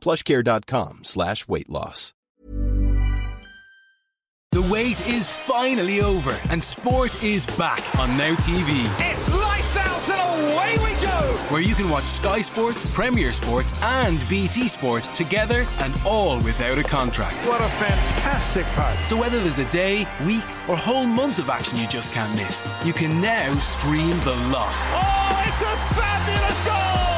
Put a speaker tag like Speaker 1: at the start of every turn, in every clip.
Speaker 1: plushcare.com slash weight loss.
Speaker 2: The wait is finally over and sport is back on Now TV.
Speaker 3: It's lights out and away we go!
Speaker 2: Where you can watch Sky Sports, Premier Sports, and BT Sport together and all without a contract.
Speaker 3: What a fantastic part.
Speaker 2: So whether there's a day, week, or whole month of action you just can't miss, you can now stream the lot.
Speaker 3: Oh, it's a fabulous goal!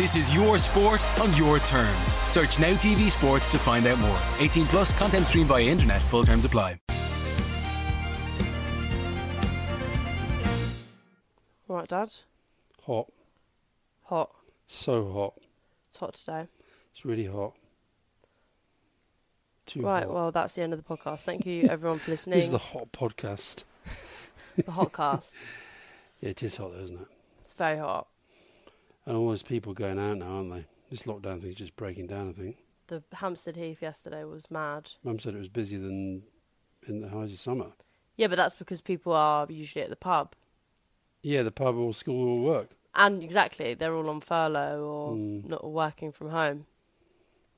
Speaker 2: This is your sport on your terms. Search Now TV Sports to find out more. 18 plus content streamed via internet. Full terms apply.
Speaker 4: All right, Dad.
Speaker 5: Hot.
Speaker 4: Hot.
Speaker 5: So hot.
Speaker 4: It's hot today.
Speaker 5: It's really hot. Too
Speaker 4: right.
Speaker 5: hot.
Speaker 4: Well, that's the end of the podcast. Thank you, everyone, for listening.
Speaker 5: This is the hot podcast.
Speaker 4: the hot cast.
Speaker 5: Yeah, it is hot though, isn't it?
Speaker 4: It's very hot.
Speaker 5: And all those people going out now, aren't they? This lockdown thing's just breaking down, I think.
Speaker 4: The Hampstead Heath yesterday was mad.
Speaker 5: Mum said it was busier than in the height of summer.
Speaker 4: Yeah, but that's because people are usually at the pub.
Speaker 5: Yeah, the pub or school or work.
Speaker 4: And exactly, they're all on furlough or
Speaker 5: Mm.
Speaker 4: not working from home.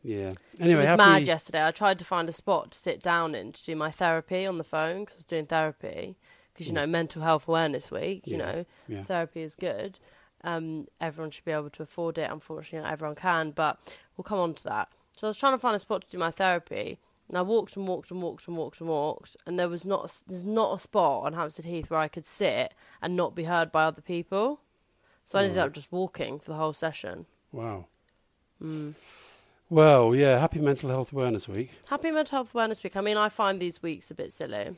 Speaker 5: Yeah. Anyway,
Speaker 4: it was mad yesterday. I tried to find a spot to sit down in to do my therapy on the phone because I was doing therapy. Because you know, Mental Health Awareness Week. You
Speaker 5: Mm. Yeah,
Speaker 4: know,
Speaker 5: yeah.
Speaker 4: therapy is good. Um, everyone should be able to afford it. Unfortunately, not everyone can, but we'll come on to that. So I was trying to find a spot to do my therapy, and I walked and walked and walked and walked and walked, and there was not a there's not a spot on Hampstead Heath where I could sit and not be heard by other people. So I ended
Speaker 5: Mm.
Speaker 4: up just walking for the whole session.
Speaker 5: Wow.
Speaker 4: Mm.
Speaker 5: Well, yeah, happy Mental Health Awareness Week.
Speaker 4: Happy Mental Health Awareness Week. I mean, I find these weeks a bit silly.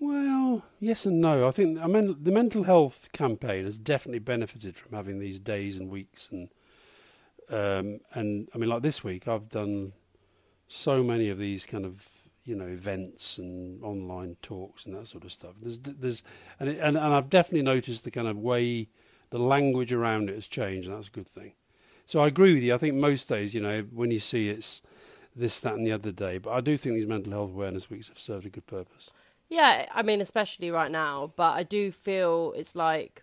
Speaker 5: Well, yes and no. I think I mean, the mental health campaign has definitely benefited from having these days and weeks and um, and I mean, like this week, I've done so many of these kind of you know events and online talks and that sort of stuff. There's there's and it, and, and I've definitely noticed the kind of way the language around it has changed, and that's a good thing. So I agree with you. I think most days, you know, when you see it's this, that, and the other day, but I do think these mental health awareness weeks have served a good purpose.
Speaker 4: Yeah, I mean, especially right now, but I do feel it's like,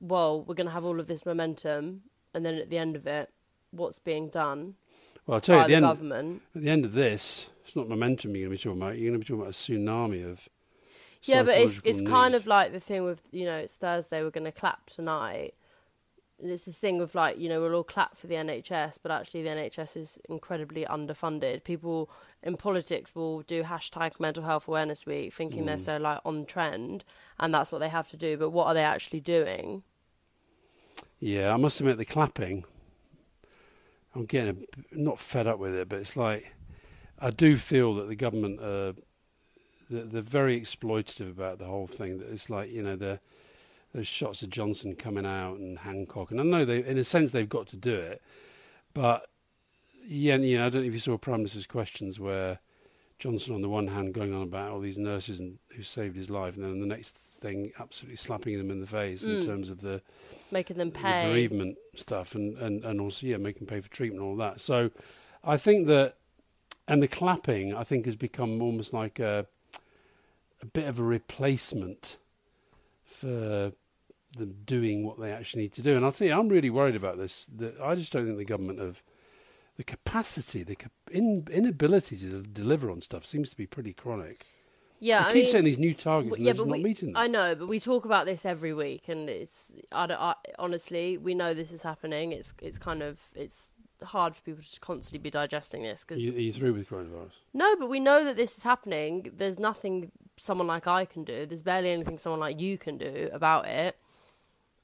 Speaker 4: well, we're going to have all of this momentum, and then at the end of it, what's being done
Speaker 5: Well, I'll tell you, at
Speaker 4: the
Speaker 5: the, end,
Speaker 4: government?
Speaker 5: at the end of this, it's not momentum you're going to be talking about. You're going to be talking about a tsunami of.
Speaker 4: Yeah, but it's it's
Speaker 5: psychological
Speaker 4: kind of like the thing with you know it's Thursday we're going to clap tonight. It's the thing of like you know we'll all clap for the NHS, but actually the NHS is incredibly underfunded. People in politics will do hashtag Mental Health Awareness Week, thinking they're
Speaker 5: Mm.
Speaker 4: so like on trend, and that's what they have to do. But what are they actually doing?
Speaker 5: Yeah, I must admit the clapping. I'm getting a, not fed up with it, but it's like I do feel that the government are they're, they're very exploitative about the whole thing. That it's like you know the those shots of Johnson coming out and Hancock, and I know they in a sense they've got to do it, but yeah, you know I don't know if you saw Prime Minister's questions where Johnson on the one hand going on about all these nurses and who saved his life, and then the next thing absolutely slapping them in the face in
Speaker 4: Mm.
Speaker 5: terms of the
Speaker 4: Making them pay the
Speaker 5: bereavement stuff and, and, and also yeah making pay for treatment and all that so I think that and the clapping I think has become almost like a a bit of a replacement for them doing what they actually need to do and I'll tell you I'm really worried about this that I just don't think the government have the capacity the in, inability to deliver on stuff seems to be pretty chronic
Speaker 4: Yeah,
Speaker 5: they
Speaker 4: I
Speaker 5: keep
Speaker 4: mean,
Speaker 5: saying these new targets
Speaker 4: w-
Speaker 5: and
Speaker 4: yeah,
Speaker 5: they're just
Speaker 4: but
Speaker 5: not
Speaker 4: we,
Speaker 5: meeting them
Speaker 4: I know, but we talk about this every week, and it's I, I honestly we know this is happening. It's it's kind of it's hard for people to constantly be digesting this because
Speaker 5: you, are you through with coronavirus?
Speaker 4: no, but we know that this is happening. There's nothing someone like I can do. There's barely anything someone like you can do about it.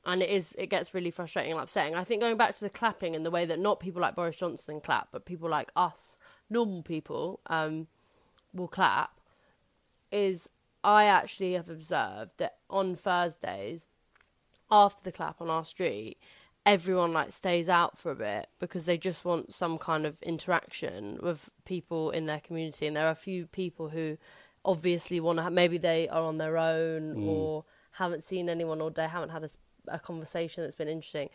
Speaker 4: And it is it gets really frustrating and upsetting. I think going back to the clapping and the way that not people like Boris Johnson clap, but people like us, normal people, um, will clap, is I actually have observed that on Thursdays, after the clap on our street, everyone like stays out for a bit because they just want some kind of interaction with people in their community and there are a few people who obviously want to maybe they are on their own or haven't seen anyone all day haven't had a, a conversation that's been interesting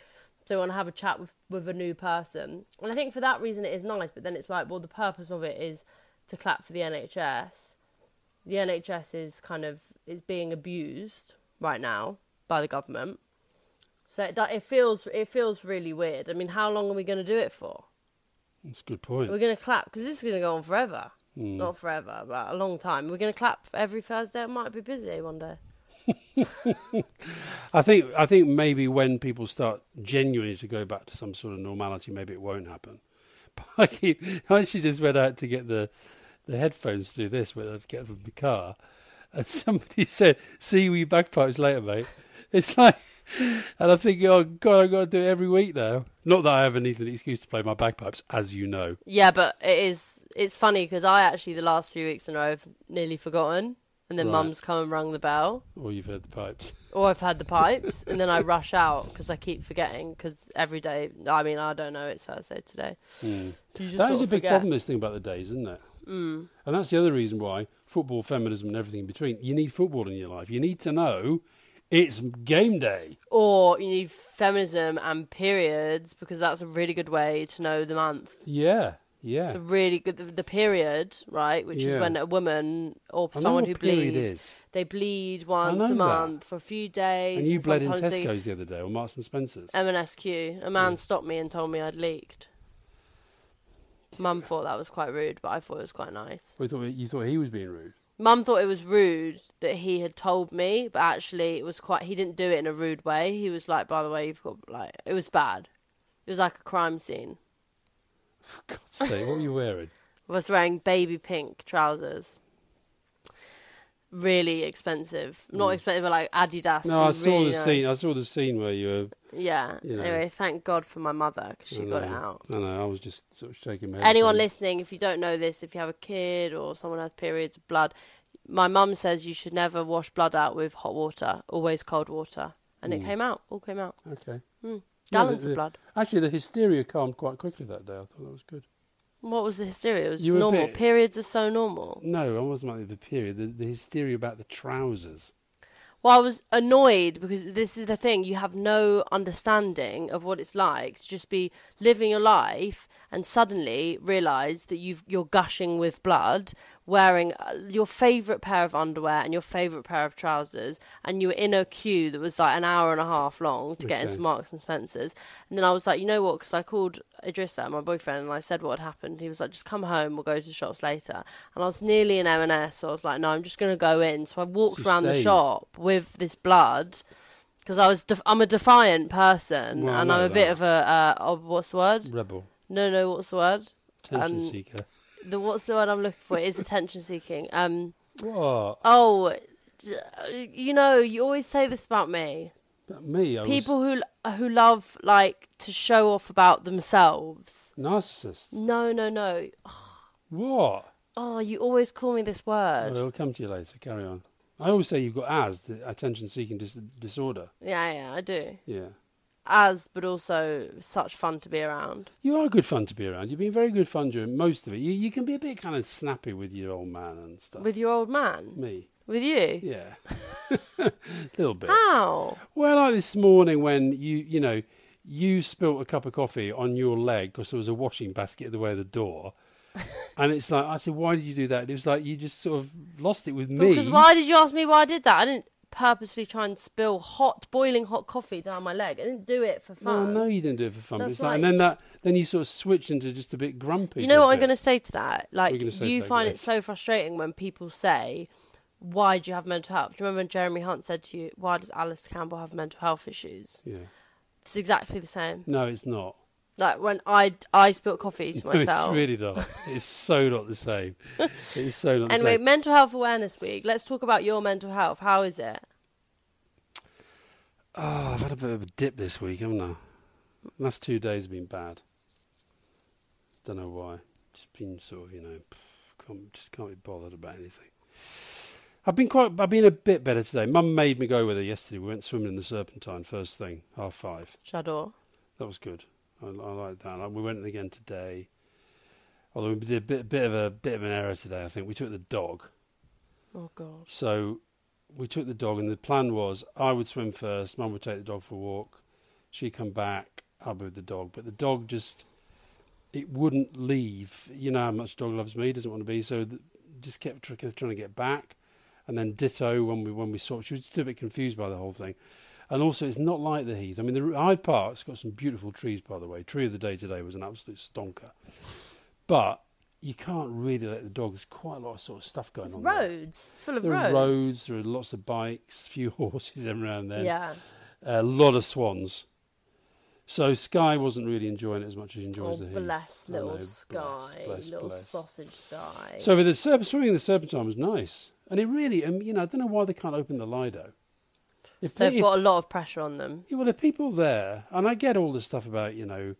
Speaker 4: so they want to have a chat with with a new person and i think for that reason it is nice but then it's like well the purpose of it is to clap for the nhs the nhs is kind of is being abused right now by the government so it, it feels it feels really weird. I mean, how long are we going to do it for?
Speaker 5: That's a good point.
Speaker 4: We're going to clap because this is going to go on forever. Hmm. Not forever, but a long time. We're going to clap every Thursday. It might be busy one day.
Speaker 5: I think I think maybe when people start genuinely to go back to some sort of normality, maybe it won't happen. But I keep I actually just went out to get the the headphones to do this when I get from the car, and somebody said, "See your bagpipes later, mate." It's like, and I'm thinking, "Oh God, I've got to do it every week now." Not that I ever need an excuse to play my bagpipes, as you know.
Speaker 4: Yeah, but it is. It's funny because I actually the last few weeks in a row have nearly forgotten, and then
Speaker 5: Right.
Speaker 4: Mum's come and rung the bell,
Speaker 5: Or you've heard the pipes.
Speaker 4: or I've had the pipes, and then I rush out because I keep forgetting. Because every day, I mean, I don't know. It's Thursday today. You just
Speaker 5: That
Speaker 4: sort
Speaker 5: is a
Speaker 4: of
Speaker 5: big
Speaker 4: forget.
Speaker 5: problem. This thing about the days, isn't it? Mm. And that's the other reason why football, feminism, and everything in between. You need football in your life. You need to know it's game day.
Speaker 4: Or you need feminism and periods because that's a really good way to know the month.
Speaker 5: Yeah, yeah.
Speaker 4: It's a really good the, the period, right? Which is when a woman or
Speaker 5: I
Speaker 4: someone who bleeds,
Speaker 5: is.
Speaker 4: they bleed once a
Speaker 5: that.
Speaker 4: month for a few days.
Speaker 5: And you bled in Tesco's the other day, or Marks and Spencers.
Speaker 4: M&SQ. A man stopped me and told me I'd leaked. Mum thought that was quite rude, but I thought it was quite nice.
Speaker 5: We thought you thought he was being rude.
Speaker 4: Mum thought it was rude that he had told me, but actually it was quite. He didn't do it in a rude way. He was like, "By the way, you've got like." It was bad. It was like a crime scene.
Speaker 5: For God's sake, what were you wearing?
Speaker 4: I was wearing baby pink trousers. Really expensive. Not expensive, but like Adidas.
Speaker 5: No, I saw
Speaker 4: really
Speaker 5: the
Speaker 4: nice.
Speaker 5: scene. I saw the scene where you were.
Speaker 4: Yeah.
Speaker 5: you know.
Speaker 4: Anyway, thank God for my mother because she
Speaker 5: I
Speaker 4: got it
Speaker 5: know.
Speaker 4: out.
Speaker 5: I know. I was just sort of shaking my head.
Speaker 4: Anyone
Speaker 5: saying,
Speaker 4: listening, if you don't know this, if you have a kid or someone has periods of blood, my mum says you should never wash blood out with hot water, always cold water. And it came out, all came out.
Speaker 5: Okay.
Speaker 4: Mm.
Speaker 5: Yeah,
Speaker 4: Gallons
Speaker 5: the-
Speaker 4: of blood.
Speaker 5: Actually, the hysteria calmed quite quickly that day. I thought that was good.
Speaker 4: What was the hysteria? It was normal.
Speaker 5: bit-
Speaker 4: Periods are so normal.
Speaker 5: No, I wasn't about the period. The, the hysteria about the trousers.
Speaker 4: Well, I was annoyed because this is the thing. You have no understanding of what it's like to just be living your life and suddenly realise that you've, you're gushing with blood, wearing uh, your favourite pair of underwear and your favourite pair of trousers, and you were in a queue that was like an hour and a half long to get into Marks and Spencer's. And then I was like, you know what? Because I called Idrissa, my boyfriend, and I said what had happened. He was like, just come home. We'll go to the shops later. And I was nearly in M&S, so I was like, no, I'm just going to go in. So I walked
Speaker 5: So
Speaker 4: around the shop with this blood because I was def- I'm a defiant person
Speaker 5: Well,
Speaker 4: and I'm a bit
Speaker 5: that.
Speaker 4: of a uh, oh, what's the word?
Speaker 5: Rebel.
Speaker 4: No, no, what's the word?
Speaker 5: Attention
Speaker 4: Um,
Speaker 5: seeker.
Speaker 4: The what's the word I'm looking for? It is attention seeking. Um,
Speaker 5: What?
Speaker 4: oh, you know, you always say this about me.
Speaker 5: About me? I
Speaker 4: People who who love like to show off about themselves.
Speaker 5: was narcissist.
Speaker 4: No, no, no.
Speaker 5: What?
Speaker 4: Oh, you always call me this
Speaker 5: Well,
Speaker 4: word.
Speaker 5: it'll come to you later. Carry on. I always say you've got AS, the attention seeking dis- disorder.
Speaker 4: Yeah, yeah, I do.
Speaker 5: Yeah.
Speaker 4: As, but also such fun to be around.
Speaker 5: You are good fun to be around. You've been very good fun during most of it. You, you can be a bit kind of snappy with your old man and stuff.
Speaker 4: With your old man?
Speaker 5: me.
Speaker 4: With you?
Speaker 5: Yeah. a little bit.
Speaker 4: How?
Speaker 5: Well, like this morning when you, you know, you spilt a cup of coffee on your leg because there was a washing basket at the way of the door. and it's like, I said, why did you do that? It was like you just sort of lost it with me.
Speaker 4: Because why did you ask me why I did that? I didn't purposefully try and spill hot, boiling hot coffee down my leg. I didn't do it for
Speaker 5: No,
Speaker 4: fun.
Speaker 5: no, you didn't do it for fun. but it's like,
Speaker 4: like-
Speaker 5: and then that, then you sort of switch into just a bit grumpy.
Speaker 4: You know what I'm going to say to that? Like,
Speaker 5: you
Speaker 4: find it so frustrating when people say, why do you have mental health? Do you remember when Jeremy Hunt said to you, why does Alice Campbell have mental health issues?
Speaker 5: Yeah.
Speaker 4: It's exactly the same.
Speaker 5: No, it's not.
Speaker 4: Like when I I spilt coffee to
Speaker 5: No,
Speaker 4: myself.
Speaker 5: it's really not. It's so not the same. It's so not the
Speaker 4: anyway. Mental Health Awareness Week. Let's talk about your mental health. How is it?
Speaker 5: Oh, I've had a bit of a dip this week, haven't I? Last two days have been bad. Don't know why. Just been sort of, you know, can't, just can't be bothered about anything. I've been quite. I've been a bit better today. Mum made me go with her yesterday. We went swimming in the Serpentine first thing, half five.
Speaker 4: J'adore.
Speaker 5: That was good. I, I like that. We went again today. Although we did a bit, bit of a bit of an error today. I think we took the dog.
Speaker 4: Oh god.
Speaker 5: So we took the dog, and the plan was I would swim first, Mum would take the dog for a walk, she'd come back, I'll be with the dog. But the dog just, it wouldn't leave. You know how much dog loves me, doesn't want to be, so th- just kept tr- kept trying to get back. And then ditto when we when we saw, she was just a bit confused by the whole thing. And also, it's not like the Heath. I mean, the Hyde Park's got some beautiful trees, by the way. Tree of the day today was an absolute stonker. But you can't really let the dog. There's quite a lot of sort of stuff going on. there.
Speaker 4: roads. It's full of
Speaker 5: There are
Speaker 4: roads.
Speaker 5: roads, there are lots of bikes, a few horses and then.
Speaker 4: Yeah.
Speaker 5: A lot of swans. So Sky wasn't really enjoying it as much as he enjoys
Speaker 4: Oh,
Speaker 5: the Heath.
Speaker 4: bless little
Speaker 5: know,
Speaker 4: Sky,
Speaker 5: bless, bless,
Speaker 4: little
Speaker 5: bless.
Speaker 4: sausage Sky.
Speaker 5: So with the serp- swimming in the Serpentine was nice. And it really, um, you know, I don't know why they can't open the Lido. If they,
Speaker 4: They've
Speaker 5: if-
Speaker 4: got a lot of pressure on them.
Speaker 5: yeah, well, the people there, and I get all the stuff about, you know,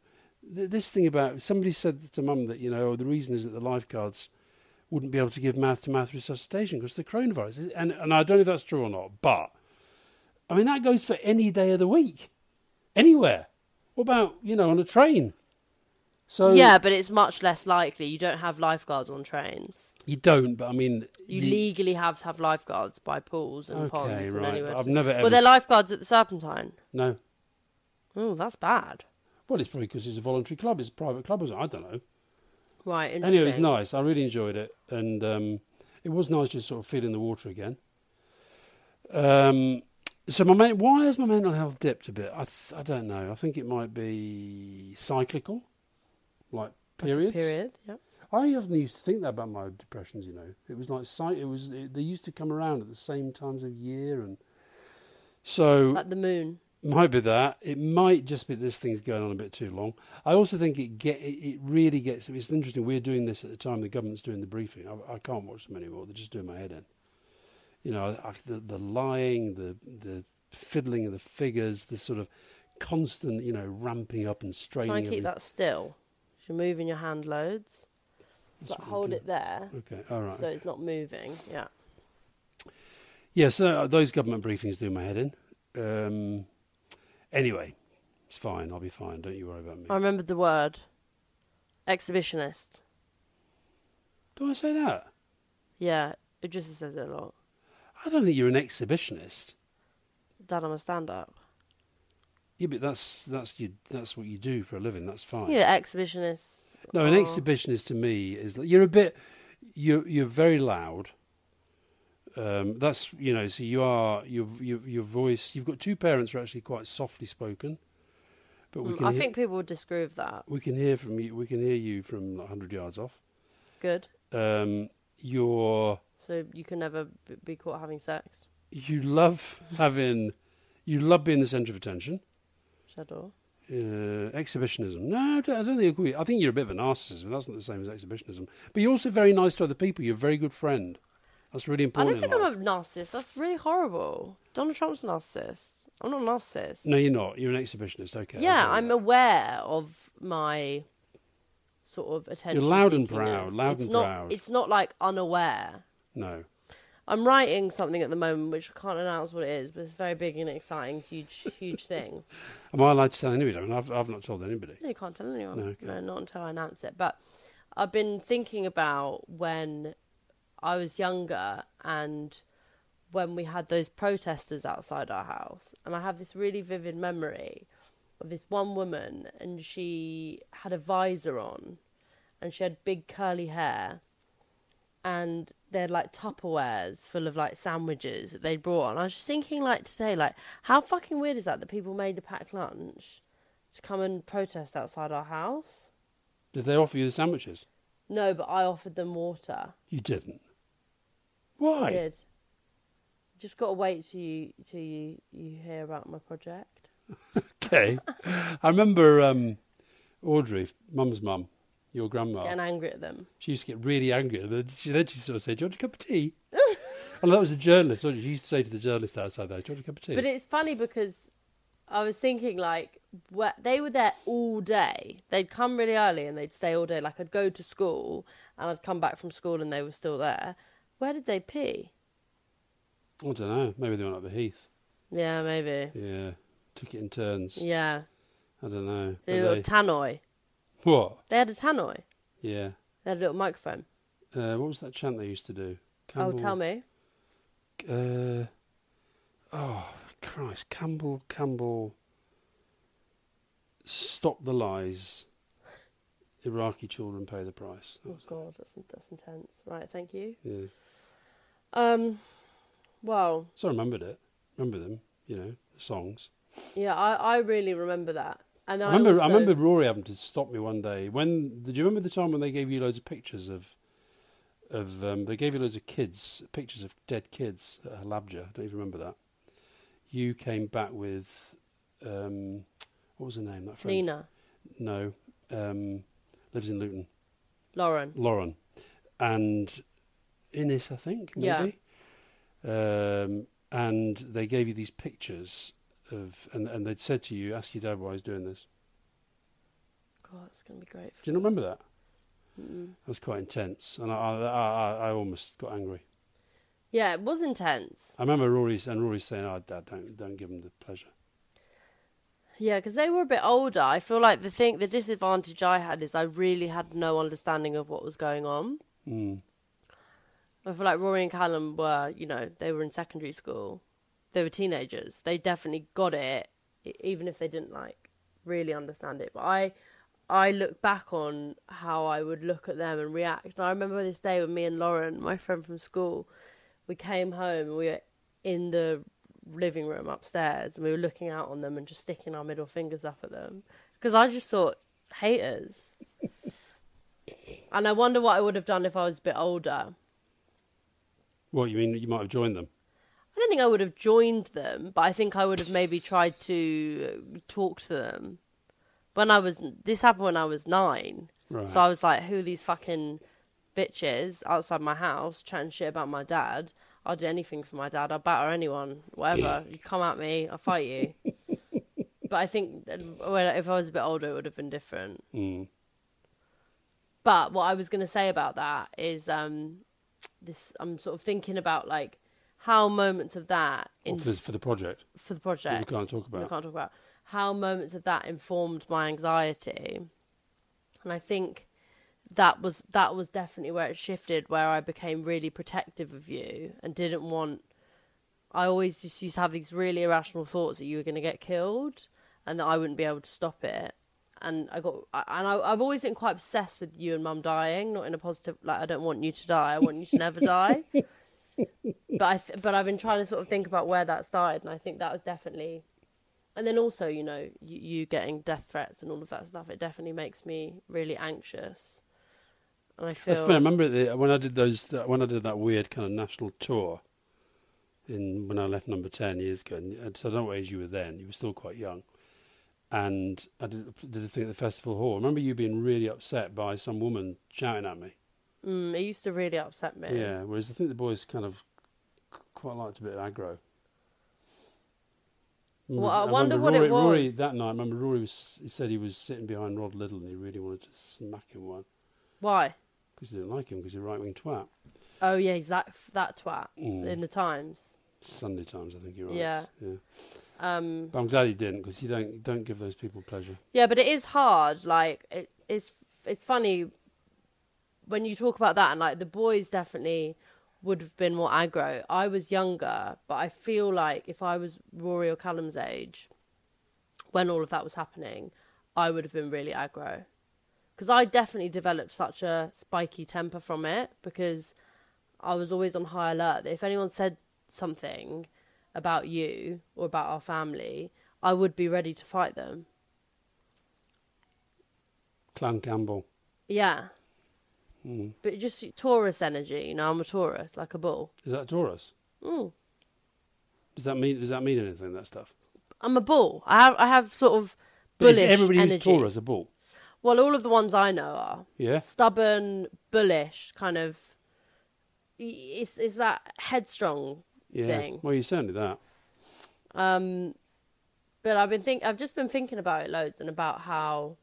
Speaker 5: th- this thing about somebody said to mum that, you know, oh, the reason is that the lifeguards wouldn't be able to give mouth to mouth resuscitation because of the coronavirus. And, and I don't know if that's true or not, but I mean, that goes for any day of the week, anywhere. What about, you know, on a train? So
Speaker 4: yeah, but it's much less likely. You don't have lifeguards on trains.
Speaker 5: you don't, but I mean,
Speaker 4: You legally have to have lifeguards by pools and
Speaker 5: Okay,
Speaker 4: ponds and
Speaker 5: right,
Speaker 4: anywhere.
Speaker 5: but I've never
Speaker 4: Well,
Speaker 5: ever
Speaker 4: they're lifeguards at the Serpentine.
Speaker 5: no.
Speaker 4: Oh, that's bad.
Speaker 5: Well, it's probably because it's a voluntary club. It's a private club, or something. I don't know.
Speaker 4: Right. Interesting.
Speaker 5: Anyway, it was nice. I really enjoyed it, and um, it was nice just sort of feeling the water again. Um, so my why has my mental health dipped a bit? I, th- I don't know. I think it might be cyclical, like periods.
Speaker 4: Period. Yep.
Speaker 5: I often used to think that about my depressions. You know, it was like cy- it was it, they used to come around at the same times of year, and so
Speaker 4: Like the moon.
Speaker 5: might be that. It might just be this thing's going on a bit too long. I also think it get it, it really gets. It's interesting. We're doing this at the time the government's doing the briefing. I, I can't watch them anymore. They're just doing my head in. You know, I, the the lying, the the fiddling of the figures, the sort of constant, you know, ramping up and straining.
Speaker 4: Try and keep
Speaker 5: every-
Speaker 4: that still. You're moving your hand loads. Just like hold it there,
Speaker 5: Okay, all right.
Speaker 4: so it's not moving. Yeah.
Speaker 5: Yeah, so uh, those government briefings do my head in. Um, anyway, it's fine. I'll be fine. Don't you worry about me.
Speaker 4: I remembered the word. Exhibitionist.
Speaker 5: do I say that?
Speaker 4: Yeah, it just says it a lot.
Speaker 5: I don't think you're an exhibitionist.
Speaker 4: Dad, I'm a stand-up.
Speaker 5: Yeah, but that's that's you. That's what you do for a living. That's fine.
Speaker 4: Yeah, exhibitionist.
Speaker 5: No, an exhibitionist to me is you're a bit. You're you're very loud. Um, that's you know. So you are your your your voice. You've got two parents who are actually quite softly spoken, but we
Speaker 4: Mm,
Speaker 5: can.
Speaker 4: I
Speaker 5: hear,
Speaker 4: think people would disagree with that.
Speaker 5: we can hear from you. We can hear you from like hundred yards off.
Speaker 4: Good.
Speaker 5: Um, you're
Speaker 4: So you can never be caught having sex.
Speaker 5: you love having. You love being the centre of attention.
Speaker 4: Shadow.
Speaker 5: uh, exhibitionism. No, I don't, I don't think I agree. I think you're a bit of a narcissist, that's not the same as exhibitionism. But you're also very nice to other people. You're a very good friend. That's really important.
Speaker 4: I don't think
Speaker 5: in
Speaker 4: I'm a narcissist. That's really horrible. Donald Trump's a narcissist. I'm not a narcissist.
Speaker 5: No, you're not. You're an exhibitionist. Okay.
Speaker 4: yeah, I'm
Speaker 5: with
Speaker 4: aware of my sort of attention.
Speaker 5: You're loud and proud, loud
Speaker 4: it's
Speaker 5: and
Speaker 4: not,
Speaker 5: proud.
Speaker 4: It's not like unaware.
Speaker 5: No.
Speaker 4: I'm writing something at the moment which I can't announce what it is, but it's a very big and exciting, huge, huge thing.
Speaker 5: Am I allowed to tell anybody? I mean, I've, I've not told anybody.
Speaker 4: No, you can't tell anyone.
Speaker 5: No,
Speaker 4: No, not until I announce it. But I've been thinking about when I was younger and when we had those protesters outside our house. And I have this really vivid memory of this one woman, and she had a visor on, and she had big curly hair. And they had like Tupperwares full of like sandwiches that they brought on. I was just thinking, like today, like how fucking weird is that that people made a packed lunch to come and protest outside our house?
Speaker 5: Did they offer you the sandwiches?
Speaker 4: No, but I offered them water.
Speaker 5: You didn't.
Speaker 4: I
Speaker 5: Why?
Speaker 4: did. Just got to wait till you till you you hear about my project.
Speaker 5: Okay. I remember um, Audrey, mum's mum, your grandma,
Speaker 4: Getting angry at them.
Speaker 5: she used to get really angry. And then she, then she sort of said, Do you want a cup of tea? and that was a journalist, wasn't it? She used to say to the journalist outside there, Do you want a cup of tea?
Speaker 4: But it's funny because I was thinking like where, they were there all day. They'd come really early and they'd stay all day. Like I'd go to school and I'd come back from school and they were still there. Where did they pee?
Speaker 5: I don't know. Maybe they went up the heath.
Speaker 4: Yeah, maybe.
Speaker 5: Yeah. Took it in turns.
Speaker 4: Yeah,
Speaker 5: I don't know.
Speaker 4: little
Speaker 5: they-
Speaker 4: tannoy.
Speaker 5: What?
Speaker 4: They had a tannoy.
Speaker 5: Yeah.
Speaker 4: They had a little microphone.
Speaker 5: Uh, what was that chant they used to do?
Speaker 4: Oh, tell me.
Speaker 5: Uh, oh, Christ. Campbell, Campbell. Stop the lies. Iraqi children pay the price. That
Speaker 4: Oh
Speaker 5: it.
Speaker 4: God, that's that's intense. Right, thank you.
Speaker 5: Yeah.
Speaker 4: Um, well,
Speaker 5: So I remembered it. Remember them, you know, the songs.
Speaker 4: yeah, I, I really remember that. And
Speaker 5: I
Speaker 4: I,
Speaker 5: remember, I remember Rory having to stop me one day. When did you remember the time when they gave you loads of pictures of, of um, they gave you loads of kids, pictures of dead kids at Halabja. I don't even remember that. You came back with, um, what was her name? That friend?
Speaker 4: Nina,
Speaker 5: No, um, lives in Luton.
Speaker 4: Lauren.
Speaker 5: Lauren, and Innes, I think
Speaker 4: Yeah.
Speaker 5: maybe. Um, and they gave you these pictures of, and and they'd said to you, "Ask your dad why he's doing this."
Speaker 4: God, it's gonna be great. For
Speaker 5: Do you not remember that?
Speaker 4: Mm.
Speaker 5: That was quite intense, and I, I, I, I almost got angry.
Speaker 4: Yeah, it was intense.
Speaker 5: I remember Rory's and Rory saying, "Oh, Dad, don't don't give him the pleasure."
Speaker 4: Yeah, because they were a bit older. I feel like the thing, the disadvantage I had is I really had no understanding of what was going on.
Speaker 5: Mm.
Speaker 4: I feel like Rory and Callum were, you know, they were in secondary school. They were teenagers. They definitely got it, even if they didn't like really understand it. But I, I look back on how I would look at them and react. And I remember this day when me and Lauren, my friend from school, we came home. and We were in the living room upstairs, and we were looking out on them and just sticking our middle fingers up at them because I just thought haters. and I wonder what I would have done if I was a bit older.
Speaker 5: What you mean? You might have joined them.
Speaker 4: I don't think I would have joined them, but I think I would have maybe tried to uh, talk to them. When I was, this happened when I was nine.
Speaker 5: Right.
Speaker 4: So I was like, who are these fucking bitches outside my house chatting shit about my dad? I'll do anything for my dad. I'll batter anyone, whatever. you come at me, I'll fight you. but I think when, if I was a bit older, it would have been different.
Speaker 5: Mm.
Speaker 4: But what I was going to say about that is um, this I'm sort of thinking about like how moments of that in
Speaker 5: for, the, for the project.
Speaker 4: for the project.
Speaker 5: We can't talk about.
Speaker 4: we can't talk about. How moments of that informed my anxiety. And i think that was that was definitely where it shifted where i became really protective of you and didn't want i always just used to have these really irrational thoughts that you were going to get killed and that i wouldn't be able to stop it. And i got and I, i've always been quite obsessed with you and mum dying not in a positive like i don't want you to die i want you to never die but I th- but I've been trying to sort of think about where that started, and I think that was definitely, and then also you know you, you getting death threats and all of that stuff. It definitely makes me really anxious, and I feel
Speaker 5: That's funny. I remember the, when I did those when I did that weird kind of national tour. In when I left Number Ten years ago, and and so I don't know what age you were then. You were still quite young, and I did, did a thing at the festival hall. I remember you being really upset by some woman shouting at me.
Speaker 4: Mm, it used to really upset me.
Speaker 5: Yeah, whereas I think the boys kind of quite liked a bit of aggro.
Speaker 4: Well, I
Speaker 5: remember
Speaker 4: wonder what it
Speaker 5: Rory, Rory
Speaker 4: was.
Speaker 5: that night. I remember Rory was, he said he was sitting behind Rod Liddle and he really wanted to smack him one
Speaker 4: Why?
Speaker 5: because he didn't like him because he's a right wing twat.
Speaker 4: Oh yeah, he's that that twat
Speaker 5: Mm.
Speaker 4: in the Times.
Speaker 5: Sunday Times, I think you're right.
Speaker 4: Yeah.
Speaker 5: yeah.
Speaker 4: Um,
Speaker 5: But I'm glad he didn't because you don't don't give those people pleasure.
Speaker 4: Yeah, but it is hard. Like it, it's it's funny when you talk about that, and like the boys definitely would have been more aggro. I was younger, but I feel like if I was Rory or Callum's age, when all of that was happening, I would have been really aggro. Because I definitely developed such a spiky temper from it because I was always on high alert. that If anyone said something about you or about our family, I would be ready to fight them.
Speaker 5: Clan Campbell.
Speaker 4: Yeah.
Speaker 5: Mm.
Speaker 4: But just Taurus energy, you know, I'm a Taurus, like a bull.
Speaker 5: Is that Taurus?
Speaker 4: Mm.
Speaker 5: Does that mean does that mean anything? That stuff.
Speaker 4: I'm a bull. I have I have sort of
Speaker 5: But is everybody
Speaker 4: energy.
Speaker 5: who's Taurus a bull?
Speaker 4: Well, all of the ones I know are
Speaker 5: Yeah.
Speaker 4: stubborn, bullish, kind of. It's it's that headstrong
Speaker 5: Yeah.
Speaker 4: thing.
Speaker 5: Well, you're certainly that.
Speaker 4: Um, but I've been think I've just been thinking about it loads and about how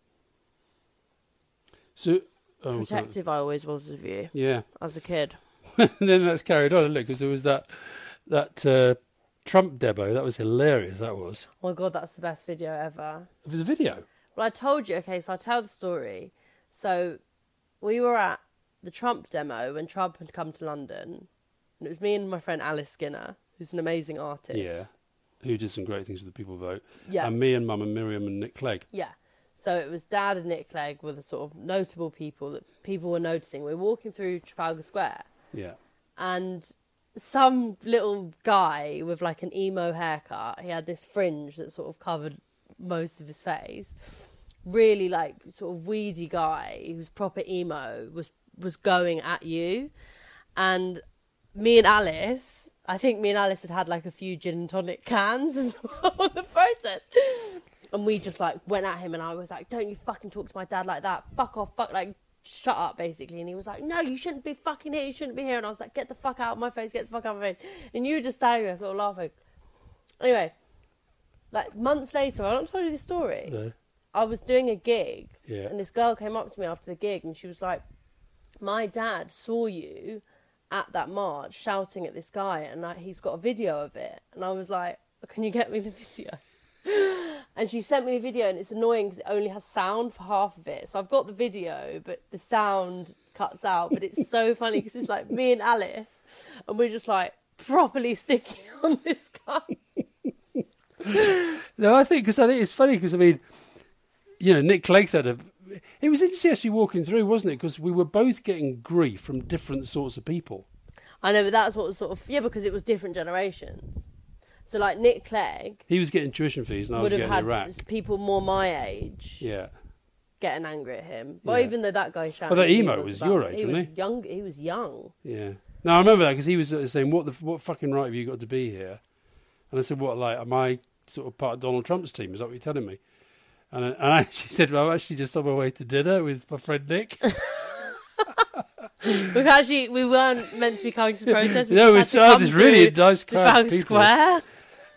Speaker 5: So, oh,
Speaker 4: protective I always was of you
Speaker 5: Yeah.
Speaker 4: as a kid.
Speaker 5: and then that's carried on, Look, because there was that that uh, Trump debo. That was hilarious. That was.
Speaker 4: Oh my god, that's the best video ever.
Speaker 5: It was a video.
Speaker 4: Well, I told you. Okay, so I'll tell the story. So we were at the Trump demo when Trump had come to London, and it was me and my friend Alice Skinner, who's an amazing artist.
Speaker 5: Yeah. Who did some great things for the People Vote.
Speaker 4: Yeah.
Speaker 5: And me and Mum and Miriam and Nick Clegg.
Speaker 4: Yeah. So it was Dad and Nick Clegg were the sort of notable people that people were noticing. We were walking through Trafalgar Square,
Speaker 5: Yeah.
Speaker 4: and some little guy with like an emo haircut. He had this fringe that sort of covered most of his face. Really like sort of weedy guy who was proper emo was was going at you, and me and Alice. I think me and Alice had had like a few gin and tonic cans as well on the protest. And we just like went at him, and I was like, "Don't you fucking talk to my dad like that? Fuck off, fuck like." Shut up, basically. And he was like, No, you shouldn't be fucking here. You shouldn't be here. And I was like, Get the fuck out of my face. Get the fuck out of my face. And you were just standing there, sort of laughing. Anyway, like months later, I don't tell you this story.
Speaker 5: No.
Speaker 4: I was doing a gig,
Speaker 5: Yeah.
Speaker 4: and this girl came up to me after the gig, and she was like, "My dad saw you at that march shouting at this guy, and like, he's got a video of it." And I was like, "Can you get me the video?" And she sent me the video, and it's annoying because it only has sound for half of it. So I've got the video, but the sound cuts out. But it's so funny because it's like me and Alice, and we're just like properly sticking on this guy.
Speaker 5: No, I think because I think it's funny because I mean, you know, Nick Clegg said a. It was interesting actually walking through, wasn't it? Because we were both getting grief from different sorts of people.
Speaker 4: I know, but that's what was sort of yeah, because it was different generations. So like Nick Clegg
Speaker 5: He was getting tuition fees, and I was
Speaker 4: would have
Speaker 5: getting
Speaker 4: had
Speaker 5: Iraq.
Speaker 4: people more my age
Speaker 5: Yeah,
Speaker 4: getting angry at him. But
Speaker 5: Yeah.
Speaker 4: even though that guy shouted,
Speaker 5: that
Speaker 4: he
Speaker 5: emo was
Speaker 4: about-
Speaker 5: your age,
Speaker 4: he
Speaker 5: wasn't
Speaker 4: was young. He was young.
Speaker 5: yeah. No, I remember that because he was uh, saying, "What the what fucking right have you got to be here?" And I said, "What like am I sort of part of Donald Trump's team? Is that what you're telling me?" And I, and I actually said, well, "I'm actually just on my way to dinner with my friend Nick."
Speaker 4: We've actually we weren't meant to be coming to protest. We
Speaker 5: No,
Speaker 4: just
Speaker 5: we
Speaker 4: had to
Speaker 5: saw
Speaker 4: come
Speaker 5: this really
Speaker 4: through
Speaker 5: nice crowd of
Speaker 4: Trafalgar
Speaker 5: people.
Speaker 4: Square.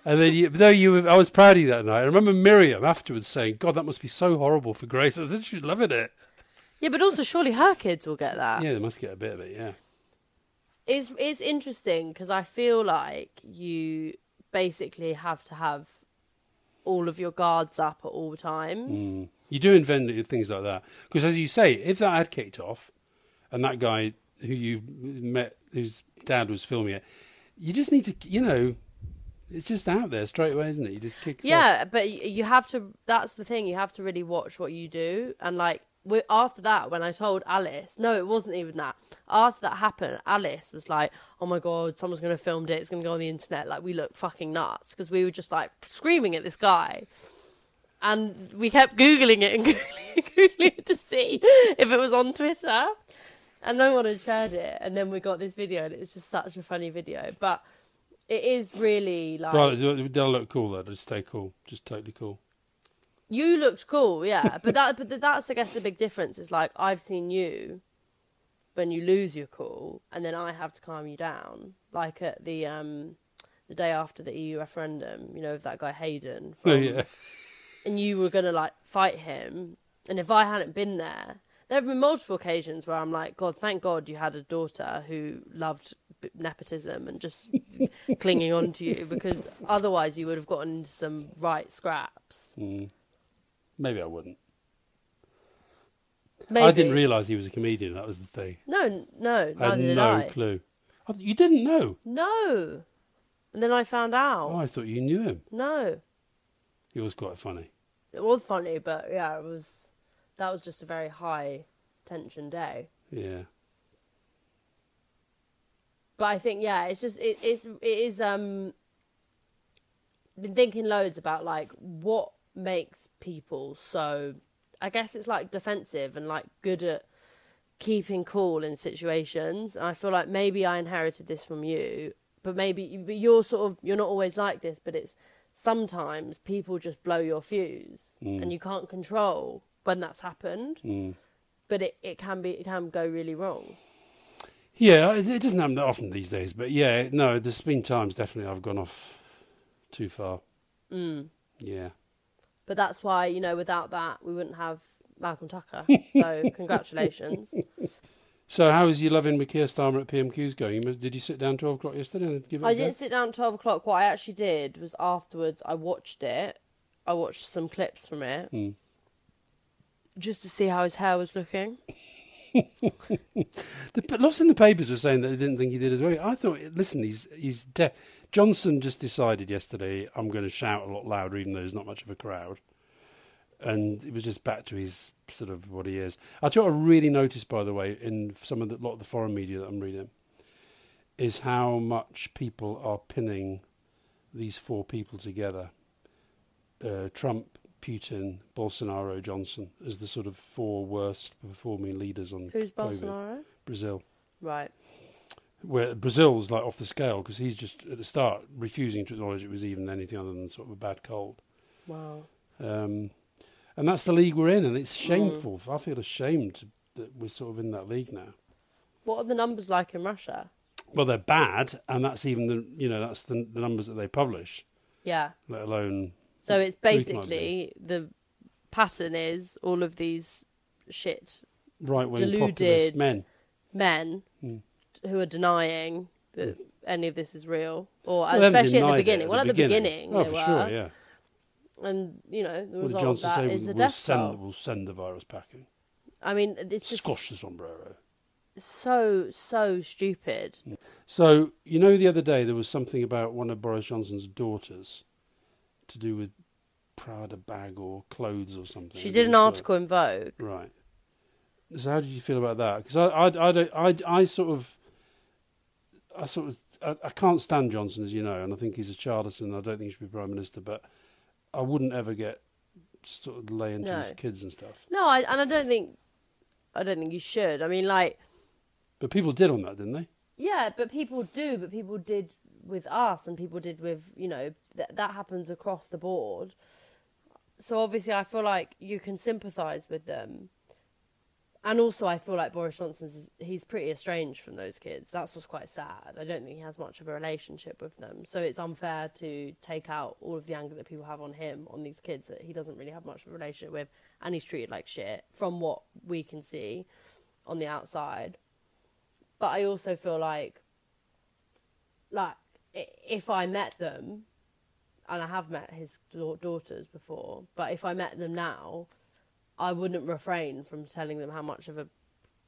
Speaker 5: And then, you, though you, were, I was proud of you that night. I remember Miriam afterwards saying, "God, that must be so horrible for Grace." I think she's loving it.
Speaker 4: Yeah, but also surely her kids will get that.
Speaker 5: Yeah, they must get a bit of it. Yeah,
Speaker 4: It's it's interesting because I feel like you basically have to have all of your guards up at all times. Hmm.
Speaker 5: you do invent things like that because, as you say, if that had kicked off, and that guy who you met, whose dad was filming it, you just need to, you know, it's just out there straight away, isn't it? You just kick.
Speaker 4: Yeah, but you have to. That's the thing. You have to really watch what you do. And like after that, when I told Alice, no, it wasn't even that. After that happened, Alice was like, "Oh my god, someone's going to film it. It's going to go on the internet." Like we looked fucking nuts because we were just like screaming at this guy. And we kept googling it and googling, googling it to see if it was on Twitter, and no one had shared it. And then we got this video, and it was just such a funny video. But it is really like
Speaker 5: Right, did I look cool though? Just stay cool, just totally cool.
Speaker 4: You looked cool, yeah, but that but that's I guess the big difference is like I've seen you when you lose your cool, and then I have to calm you down, like at the um the day after the EU referendum, you know, with that guy Hayden, from,
Speaker 5: Oh yeah,
Speaker 4: and you were gonna like fight him, and if I hadn't been there, there have been multiple occasions where I'm like, God, thank God you had a daughter who loved nepotism and just clinging on to you, because otherwise you would have gotten into some right scraps. Mm.
Speaker 5: maybe I wouldn't.
Speaker 4: Maybe.
Speaker 5: I didn't realise he was a comedian. That was the thing.
Speaker 4: No, no,
Speaker 5: I had no
Speaker 4: I.
Speaker 5: clue. You didn't know?
Speaker 4: No. And then I found out.
Speaker 5: Oh, I thought you knew him.
Speaker 4: No.
Speaker 5: He was quite funny.
Speaker 4: It was funny, but yeah, it was. That was just a very high tension day.
Speaker 5: Yeah.
Speaker 4: But I think yeah, it's just it, it's it is um. Been thinking loads about like what makes people so. I guess it's like defensive and like good at keeping cool in situations. And I feel like maybe I inherited this from you, but maybe but you're sort of you're not always like this. But it's sometimes people just blow your fuse, and you can't control when that's happened.
Speaker 5: Mm.
Speaker 4: But it, it can be it can go really wrong.
Speaker 5: Yeah, it, it doesn't happen that often these days, but yeah, no, there's been times definitely I've gone off too far.
Speaker 4: Mm.
Speaker 5: Yeah.
Speaker 4: But that's why you know without that we wouldn't have Malcolm Tucker. So congratulations.
Speaker 5: So, how is your loving with Keir Starmer at PMQs going? Did you sit down 12 o'clock yesterday and give it
Speaker 4: I didn't sit down twelve o'clock. What I actually did was afterwards I watched it. I watched some clips from it.
Speaker 5: Hmm.
Speaker 4: Just to see how his hair was looking.
Speaker 5: The, lots in the papers were saying that they didn't think he did as well. I thought, listen, he's he's deaf. Johnson just decided yesterday, I'm going to shout a lot louder, even though there's not much of a crowd. And it was just back to his sort of what he is. I what I really noticed, by the way, in some of the lot of the foreign media that I'm reading, is how much people are pinning these four people together: uh, Trump, Putin, Bolsonaro, Johnson, as the sort of four worst performing leaders on
Speaker 4: Who's
Speaker 5: COVID.
Speaker 4: Bolsonaro?
Speaker 5: Brazil
Speaker 4: Right.
Speaker 5: where Brazil's like off the scale because he's just at the start refusing to acknowledge it was even anything other than sort of a bad cold.
Speaker 4: Wow.
Speaker 5: Um, and that's the league we're in, and it's shameful. I feel ashamed that we're sort of in that league now.
Speaker 4: What are the numbers like in Russia?
Speaker 5: Well, they're bad, and that's even the you know that's the, the numbers that they publish,
Speaker 4: Yeah.
Speaker 5: let alone.
Speaker 4: So it's basically the pattern is all of these shit
Speaker 5: right wing
Speaker 4: deluded
Speaker 5: men.
Speaker 4: men
Speaker 5: Hmm.
Speaker 4: who are denying that any of this is real, or
Speaker 5: Well,
Speaker 4: especially at the beginning. well, at the beginning,
Speaker 5: oh
Speaker 4: they
Speaker 5: for
Speaker 4: were,
Speaker 5: sure, yeah.
Speaker 4: and you know the
Speaker 5: What
Speaker 4: result of
Speaker 5: Johnson
Speaker 4: that
Speaker 5: say? We'll,
Speaker 4: a
Speaker 5: we'll
Speaker 4: death
Speaker 5: send we'll send the virus packing.
Speaker 4: I mean, it's just
Speaker 5: Squash the sombrero.
Speaker 4: so so stupid.
Speaker 5: So you know, the other day there was something about one of Boris Johnson's daughters to do with Prada bag or clothes or something.
Speaker 4: She did an
Speaker 5: uh,
Speaker 4: article in Vogue.
Speaker 5: right. So how did you feel about that? Because I, I, I, don't, I, I sort of, I sort of, I, I can't stand Johnson, as you know, and I think he's a charlatan. I don't think he should be prime minister, but I wouldn't ever get sort of lay into
Speaker 4: No.
Speaker 5: his kids and stuff.
Speaker 4: No, I, and I don't think I don't think you should. I mean, like,
Speaker 5: But people did on that, didn't they?
Speaker 4: yeah, but people do, but people did with us, and people did with you know th- that happens across the board. So obviously, I feel like you can sympathise with them, and also I feel like Boris Johnson's he's pretty estranged from those kids. That's what's quite sad. I don't think he has much of a relationship with them, so it's unfair to take out all of the anger that people have on him on these kids that he doesn't really have much of a relationship with, and he's treated like shit from what we can see on the outside. But I also feel like, like if I met them, and I have met his daughters before, but if I met them now, I wouldn't refrain from telling them how much of a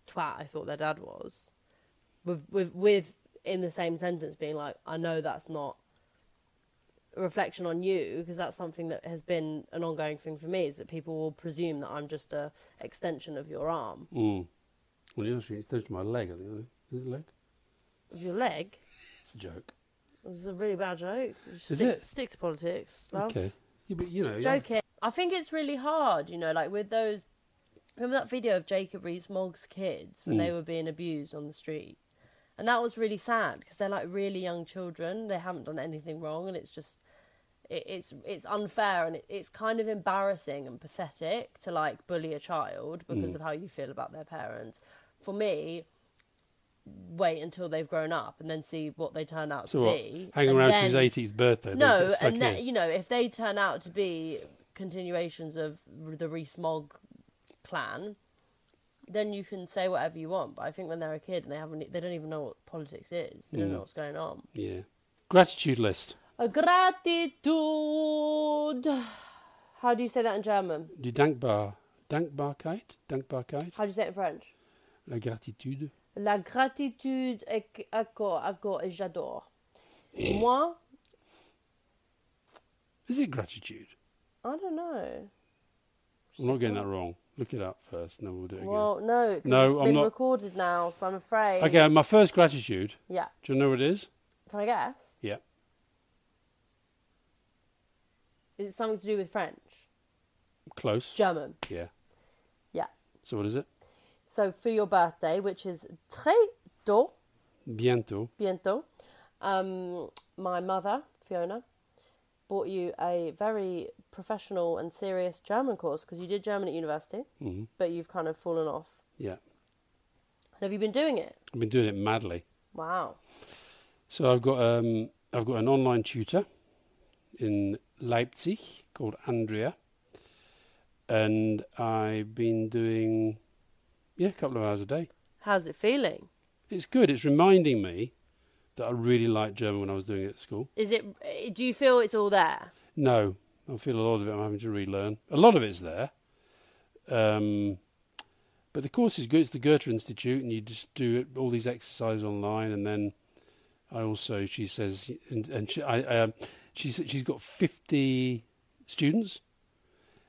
Speaker 4: twat I thought their dad was. With with with in the same sentence being like, I know that's not a reflection on you because that's something that has been an ongoing thing for me is that people will presume that I'm just a extension of your arm,
Speaker 5: Mm. Well, yeah, it's touched my leg. Is it leg?
Speaker 4: your leg.
Speaker 5: It's a joke.
Speaker 4: It was a really bad joke. Stick,
Speaker 5: it?
Speaker 4: stick to politics. love.
Speaker 5: Okay. Yeah, but you know,
Speaker 4: Joking. I think it's really hard, you know, like with those. Remember that video of Jacob Rees-Mogg's kids when
Speaker 5: Mm.
Speaker 4: they were being abused on the street, and that was really sad because they're like really young children. They haven't done anything wrong, and it's just, it, it's it's unfair and it, it's kind of embarrassing and pathetic to like bully a child because
Speaker 5: Mm.
Speaker 4: of how you feel about their parents. For me, wait until they've grown up and then see what they turn out
Speaker 5: So
Speaker 4: to
Speaker 5: what?
Speaker 4: be.
Speaker 5: Hang
Speaker 4: and
Speaker 5: around to his 80th birthday.
Speaker 4: no, and then, you know, if they turn out to be continuations of the Rees-Mogg clan, then you can say whatever you want. But I think when they're a kid and they haven't, they don't even know what politics is. They don't
Speaker 5: Mm.
Speaker 4: know what's going on.
Speaker 5: Yeah. Gratitude list.
Speaker 4: A gratitude. How do you say that in German?
Speaker 5: Du Dankbar. Dankbarkeit? Dankbarkeit?
Speaker 4: How do you say it in French?
Speaker 5: La gratitude.
Speaker 4: La gratitude, ecco, ecco, et j'adore. Moi,
Speaker 5: Is it gratitude?
Speaker 4: I don't know.
Speaker 5: I'm not getting that wrong. Look it up first, and then we'll do it again.
Speaker 4: Well, no,
Speaker 5: No,
Speaker 4: it's
Speaker 5: I'm
Speaker 4: been
Speaker 5: not-
Speaker 4: recorded now, so I'm afraid.
Speaker 5: okay, my first gratitude.
Speaker 4: Yeah.
Speaker 5: Do you know what it is?
Speaker 4: Can I guess?
Speaker 5: Yeah.
Speaker 4: Is it something to do with French?
Speaker 5: Close.
Speaker 4: German.
Speaker 5: Yeah.
Speaker 4: Yeah.
Speaker 5: So what is it?
Speaker 4: So for your birthday, which is très tôt,
Speaker 5: Bientôt.
Speaker 4: bientôt, um, my mother, Fiona, bought you a very professional and serious German course because you did German at university,
Speaker 5: hmm
Speaker 4: but you've kind of fallen off.
Speaker 5: Yeah,
Speaker 4: And have you been doing it?
Speaker 5: I've been doing it madly.
Speaker 4: Wow.
Speaker 5: So I've got um, I've got an online tutor in Leipzig called Andrea, and I've been doing yeah a couple of hours a day.
Speaker 4: How's it feeling?
Speaker 5: It's good. It's reminding me that I really liked German when I was doing it at school.
Speaker 4: Is it? Do you feel it's all there?
Speaker 5: No, I feel a lot of it I'm having to relearn. A lot of it's there. Um, but the course is good. It's the Goethe Institute, and you just do it, all these exercises online. And then I also, she says, and, and she, I, um, she, said she's got 50 students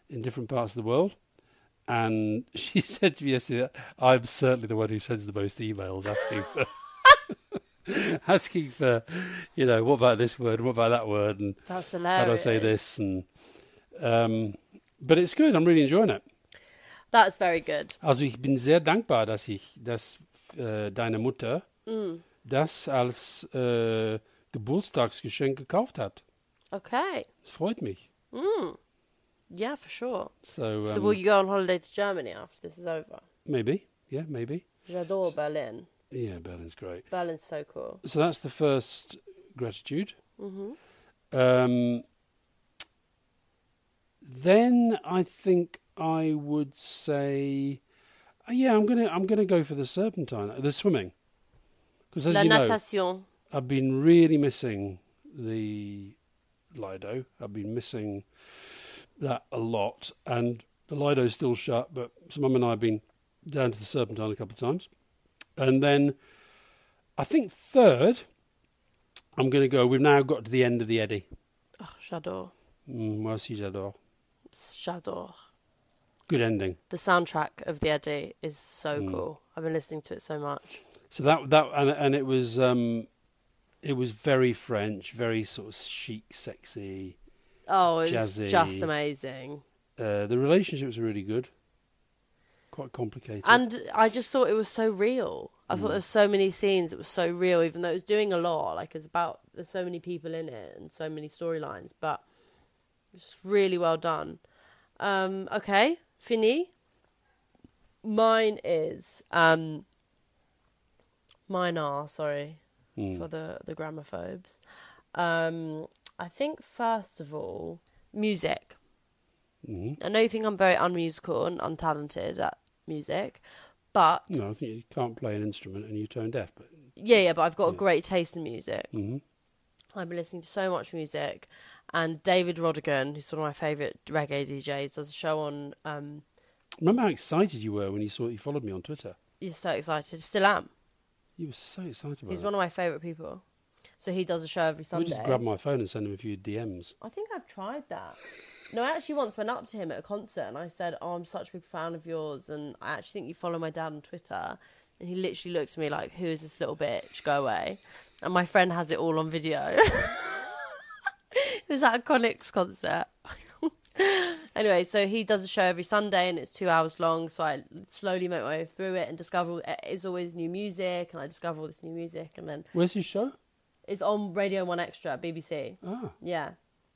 Speaker 5: in different parts of the world. And she said to me yesterday, I'm certainly the one who sends the most emails asking for. asking for, you know, what about this word? What about that word? And
Speaker 4: That's
Speaker 5: how
Speaker 4: hilarious.
Speaker 5: do I say this? And um, but it's good. I'm really enjoying it.
Speaker 4: That's very good.
Speaker 5: Also ich bin sehr dankbar, dass ich dass äh, deine Mutter
Speaker 4: Mm.
Speaker 5: das als äh, Geburtstagsgeschenk gekauft hat.
Speaker 4: Okay.
Speaker 5: Es freut mich.
Speaker 4: Yeah, for sure.
Speaker 5: So, um,
Speaker 4: so will you go on holiday to Germany after this is over?
Speaker 5: maybe, yeah, maybe.
Speaker 4: J'adore Berlin.
Speaker 5: Yeah, Berlin's great.
Speaker 4: Berlin's so cool.
Speaker 5: So that's the first gratitude.
Speaker 4: hmm
Speaker 5: Um, then I think I would say, uh, yeah, I'm gonna I'm gonna go for the serpentine, the swimming, because as
Speaker 4: La
Speaker 5: you know. I've been really missing the Lido. I've been missing that a lot, and the Lido's still shut. But so Mum and I have been down to the Serpentine a couple of times, and then I think third, I'm going to go. We've now got to the end of the Eddy.
Speaker 4: Oh, j'adore.
Speaker 5: Mm, moi aussi, j'adore.
Speaker 4: J'adore.
Speaker 5: Good ending.
Speaker 4: The soundtrack of the Eddy is so
Speaker 5: Mm.
Speaker 4: cool. I've been listening to it so much.
Speaker 5: So that that and and it was um, it was very French, very sort of chic, sexy.
Speaker 4: Oh, it's
Speaker 5: Jazzy.
Speaker 4: just amazing.
Speaker 5: Uh, the relationships are really good. Quite complicated.
Speaker 4: And I just thought it was so real. I
Speaker 5: Mm.
Speaker 4: thought there were so many scenes. It was so real, even though it was doing a lot. Like it's about there's so many people in it and so many storylines, but it's really well done. Um, okay, fini. Mine is um. Mine are sorry
Speaker 5: Mm.
Speaker 4: for the the grammophobes. Um, I think first of all, music.
Speaker 5: Mhm.
Speaker 4: I know you think I'm very unmusical and untalented at music, but
Speaker 5: No, I think you can't play an instrument and you're tone deaf. But
Speaker 4: yeah, yeah, but I've got a great taste in music.
Speaker 5: mhm.
Speaker 4: I've been listening to so much music, and David Rodigan, who's one of my favourite reggae DJs, does a show on. Um,
Speaker 5: remember how excited you were when you saw you followed me on Twitter.
Speaker 4: you're so excited, still am.
Speaker 5: You were so excited about
Speaker 4: He's
Speaker 5: it.
Speaker 4: one of my favourite people. So he does a show every Sunday.
Speaker 5: We just grab my phone and send him a few DMs.
Speaker 4: I think I've tried that. No, I actually once went up to him at a concert and I said, "Oh, I'm such a big fan of yours, and I actually think you follow my dad on Twitter." And he literally looked at me like, "Who is this little bitch? Go away!" And my friend has it all on video. it was at a Chronixx concert. anyway, so he does a show every Sunday and it's two hours long. So I slowly make my way through it and discover it's always new music, and I discover all this new music, and then
Speaker 5: Where's his show?
Speaker 4: It's on Radio One Extra, BBC.
Speaker 5: Ah,
Speaker 4: Yeah,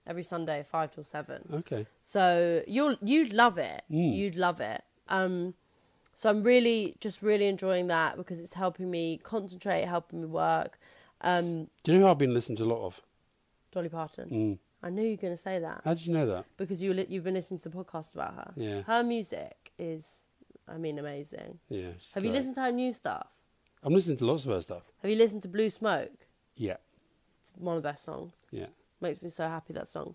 Speaker 4: every Sunday, five till seven.
Speaker 5: okay.
Speaker 4: So you'll you'd love it.
Speaker 5: Mm.
Speaker 4: You'd love it. Um, so I'm really just really enjoying that because it's helping me concentrate, helping me work. Um,
Speaker 5: Do you know who I've been listening to a lot of?
Speaker 4: Dolly Parton.
Speaker 5: Mm.
Speaker 4: I knew you were going to say that
Speaker 5: How did you know that?
Speaker 4: because you li- you've been listening to the podcast about her.
Speaker 5: Yeah.
Speaker 4: Her music is, I mean, amazing.
Speaker 5: Yeah.
Speaker 4: Have you listened to her new stuff?
Speaker 5: I'm listening to lots of her stuff.
Speaker 4: Have you listened to Blue Smoke?
Speaker 5: Yeah.
Speaker 4: It's one of the best songs.
Speaker 5: Yeah.
Speaker 4: Makes me so happy that song.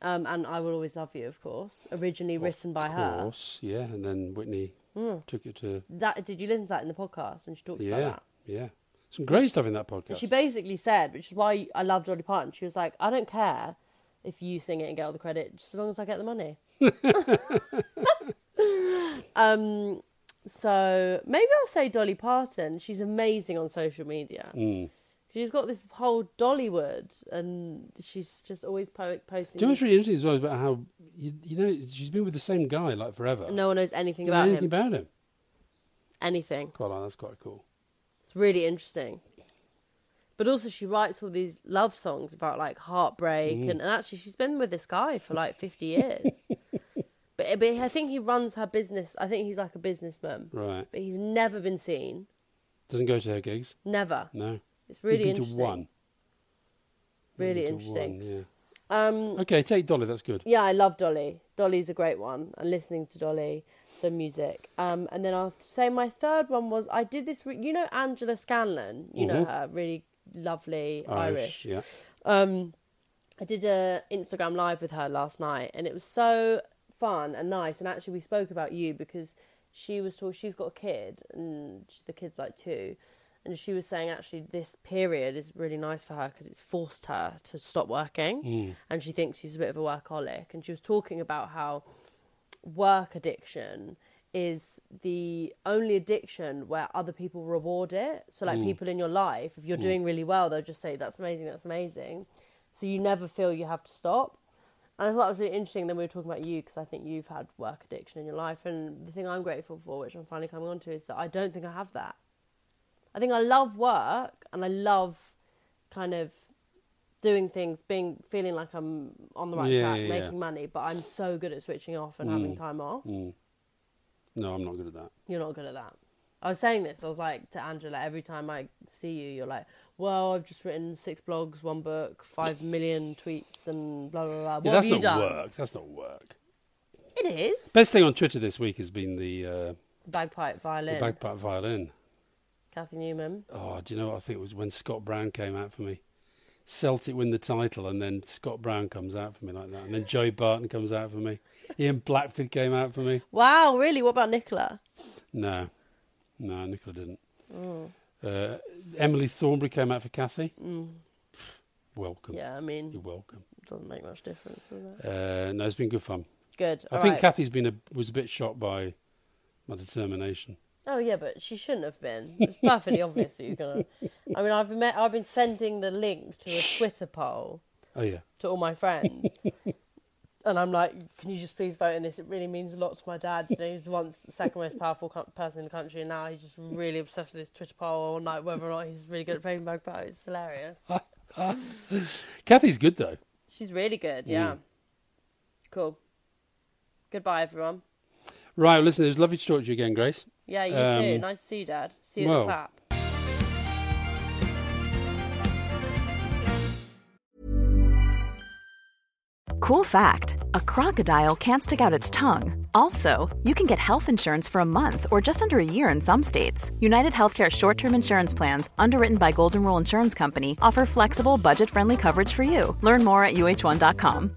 Speaker 4: Um, and I will always love you, of course. Originally written by
Speaker 5: of
Speaker 4: her.
Speaker 5: course. Yeah. And then Whitney
Speaker 4: Mm.
Speaker 5: took it to.
Speaker 4: That did you listen to that in the podcast when she talked about
Speaker 5: Yeah.
Speaker 4: that?
Speaker 5: Yeah. Some great stuff in that
Speaker 4: And
Speaker 5: podcast.
Speaker 4: she basically said, which is why I love Dolly Parton. She was like, "I don't care if you sing it and get all the credit, just as long as I get the money." um, so maybe I'll say Dolly Parton. She's amazing on social media.
Speaker 5: Mm.
Speaker 4: She's got this whole Dollywood, and she's just always po- posting.
Speaker 5: Do you know what's really interesting as well about how you, you know she's been with the same guy like forever.
Speaker 4: no one knows anything about
Speaker 5: anything
Speaker 4: him.
Speaker 5: about him.
Speaker 4: anything.
Speaker 5: Quite like that's quite cool.
Speaker 4: It's really interesting. But also, she writes all these love songs about like heartbreak,
Speaker 5: Mm.
Speaker 4: and, and actually, she's been with this guy for like 50 years. but, but I think he runs her business. I think he's like a businessman.
Speaker 5: Right.
Speaker 4: But he's never been seen.
Speaker 5: Doesn't go to her gigs.
Speaker 4: Never.
Speaker 5: No.
Speaker 4: It's really interesting.
Speaker 5: one.
Speaker 4: Really interesting.
Speaker 5: one, yeah.
Speaker 4: Um,
Speaker 5: Okay, take Dolly. That's good.
Speaker 4: yeah, I love Dolly. Dolly's a great one. And listening to Dolly, some music. Um, and then I'll say my third one was I did this. Re- you know Angela Scanlon. You know
Speaker 5: Mhm.
Speaker 4: her, really lovely
Speaker 5: Irish.
Speaker 4: Irish.
Speaker 5: Yeah.
Speaker 4: Um, I did a Instagram live with her last night, and it was so fun and nice. And actually, we spoke about you because she was talk- she's got a kid, and the kid's like two, and she was saying actually this period is really nice for her because it's forced her to stop working, hmm. and she thinks she's a bit of a workaholic. And she was talking about how work addiction is the only addiction where other people reward it. So, like hmm. people in your life, if you're hmm. doing really well, they'll just say, That's amazing, that's amazing. So, you never feel you have to stop. And I thought that was really interesting. Then we were talking about you because I think you've had work addiction in your life. And the thing I'm grateful for, which I'm finally coming on to, is that I don't think I have that. I think I love work and I love kind of doing things, being feeling like I'm on the right
Speaker 5: Yeah,
Speaker 4: track,
Speaker 5: yeah, yeah.
Speaker 4: making money, but I'm so good at switching off and having time off.
Speaker 5: No, I'm not good at that.
Speaker 4: You're not good at that. I was saying this. I was like to Angela every time I see you, you're like, "Well, I've just written six blogs, one book, five million tweets, and blah blah blah." What
Speaker 5: Yeah, that's
Speaker 4: have you
Speaker 5: not
Speaker 4: done?
Speaker 5: work. That's not work.
Speaker 4: It is
Speaker 5: Best thing on Twitter this week has been the, uh,
Speaker 4: bagpipe
Speaker 5: the
Speaker 4: violin.
Speaker 5: bagpipe violin.
Speaker 4: Cathy Newman.
Speaker 5: Oh, do you know what I think it was when Scott Brown came out for me? Celtic win the title, and then Scott Brown comes out for me like that, and then Joe Barton comes out for me. Ian Blackford came out for me.
Speaker 4: Wow, really? What about Nicola?
Speaker 5: No, no, Nicola didn't. Uh, Emily Thornberry came out for Cathy. Welcome.
Speaker 4: Yeah, I mean,
Speaker 5: You're welcome.
Speaker 4: doesn't make much difference, does it?
Speaker 5: Uh, no, it's been good fun.
Speaker 4: Good.
Speaker 5: I
Speaker 4: all
Speaker 5: think
Speaker 4: right.
Speaker 5: Cathy's been a, was a bit shocked by my determination.
Speaker 4: Oh yeah, but she shouldn't have been. It's perfectly obvious that you're gonna. I mean, I've been I've been sending the link to a Twitter poll
Speaker 5: Oh yeah,
Speaker 4: to all my friends. and I'm like, can you just please vote in this? It really means a lot to my dad. You know, he's once the second most powerful co- person in the country, and now he's just really obsessed with this Twitter poll on like whether or not he's really good at playing bagpipes. It's hilarious.
Speaker 5: Cathy's good though.
Speaker 4: She's really good. Mm. Yeah. Cool. Goodbye, everyone.
Speaker 5: Right, well, listen, it was lovely to talk to you again, Grace.
Speaker 4: Yeah, you too.
Speaker 5: Um,
Speaker 4: Nice to see you, Dad. See you at the clap.
Speaker 6: Cool fact a crocodile can't stick out its tongue. Also, you can get health insurance for a month or just under a year in some states. United Healthcare short term insurance plans, underwritten by Golden Rule Insurance Company, offer flexible, budget friendly coverage for you. Learn more at uh1.com.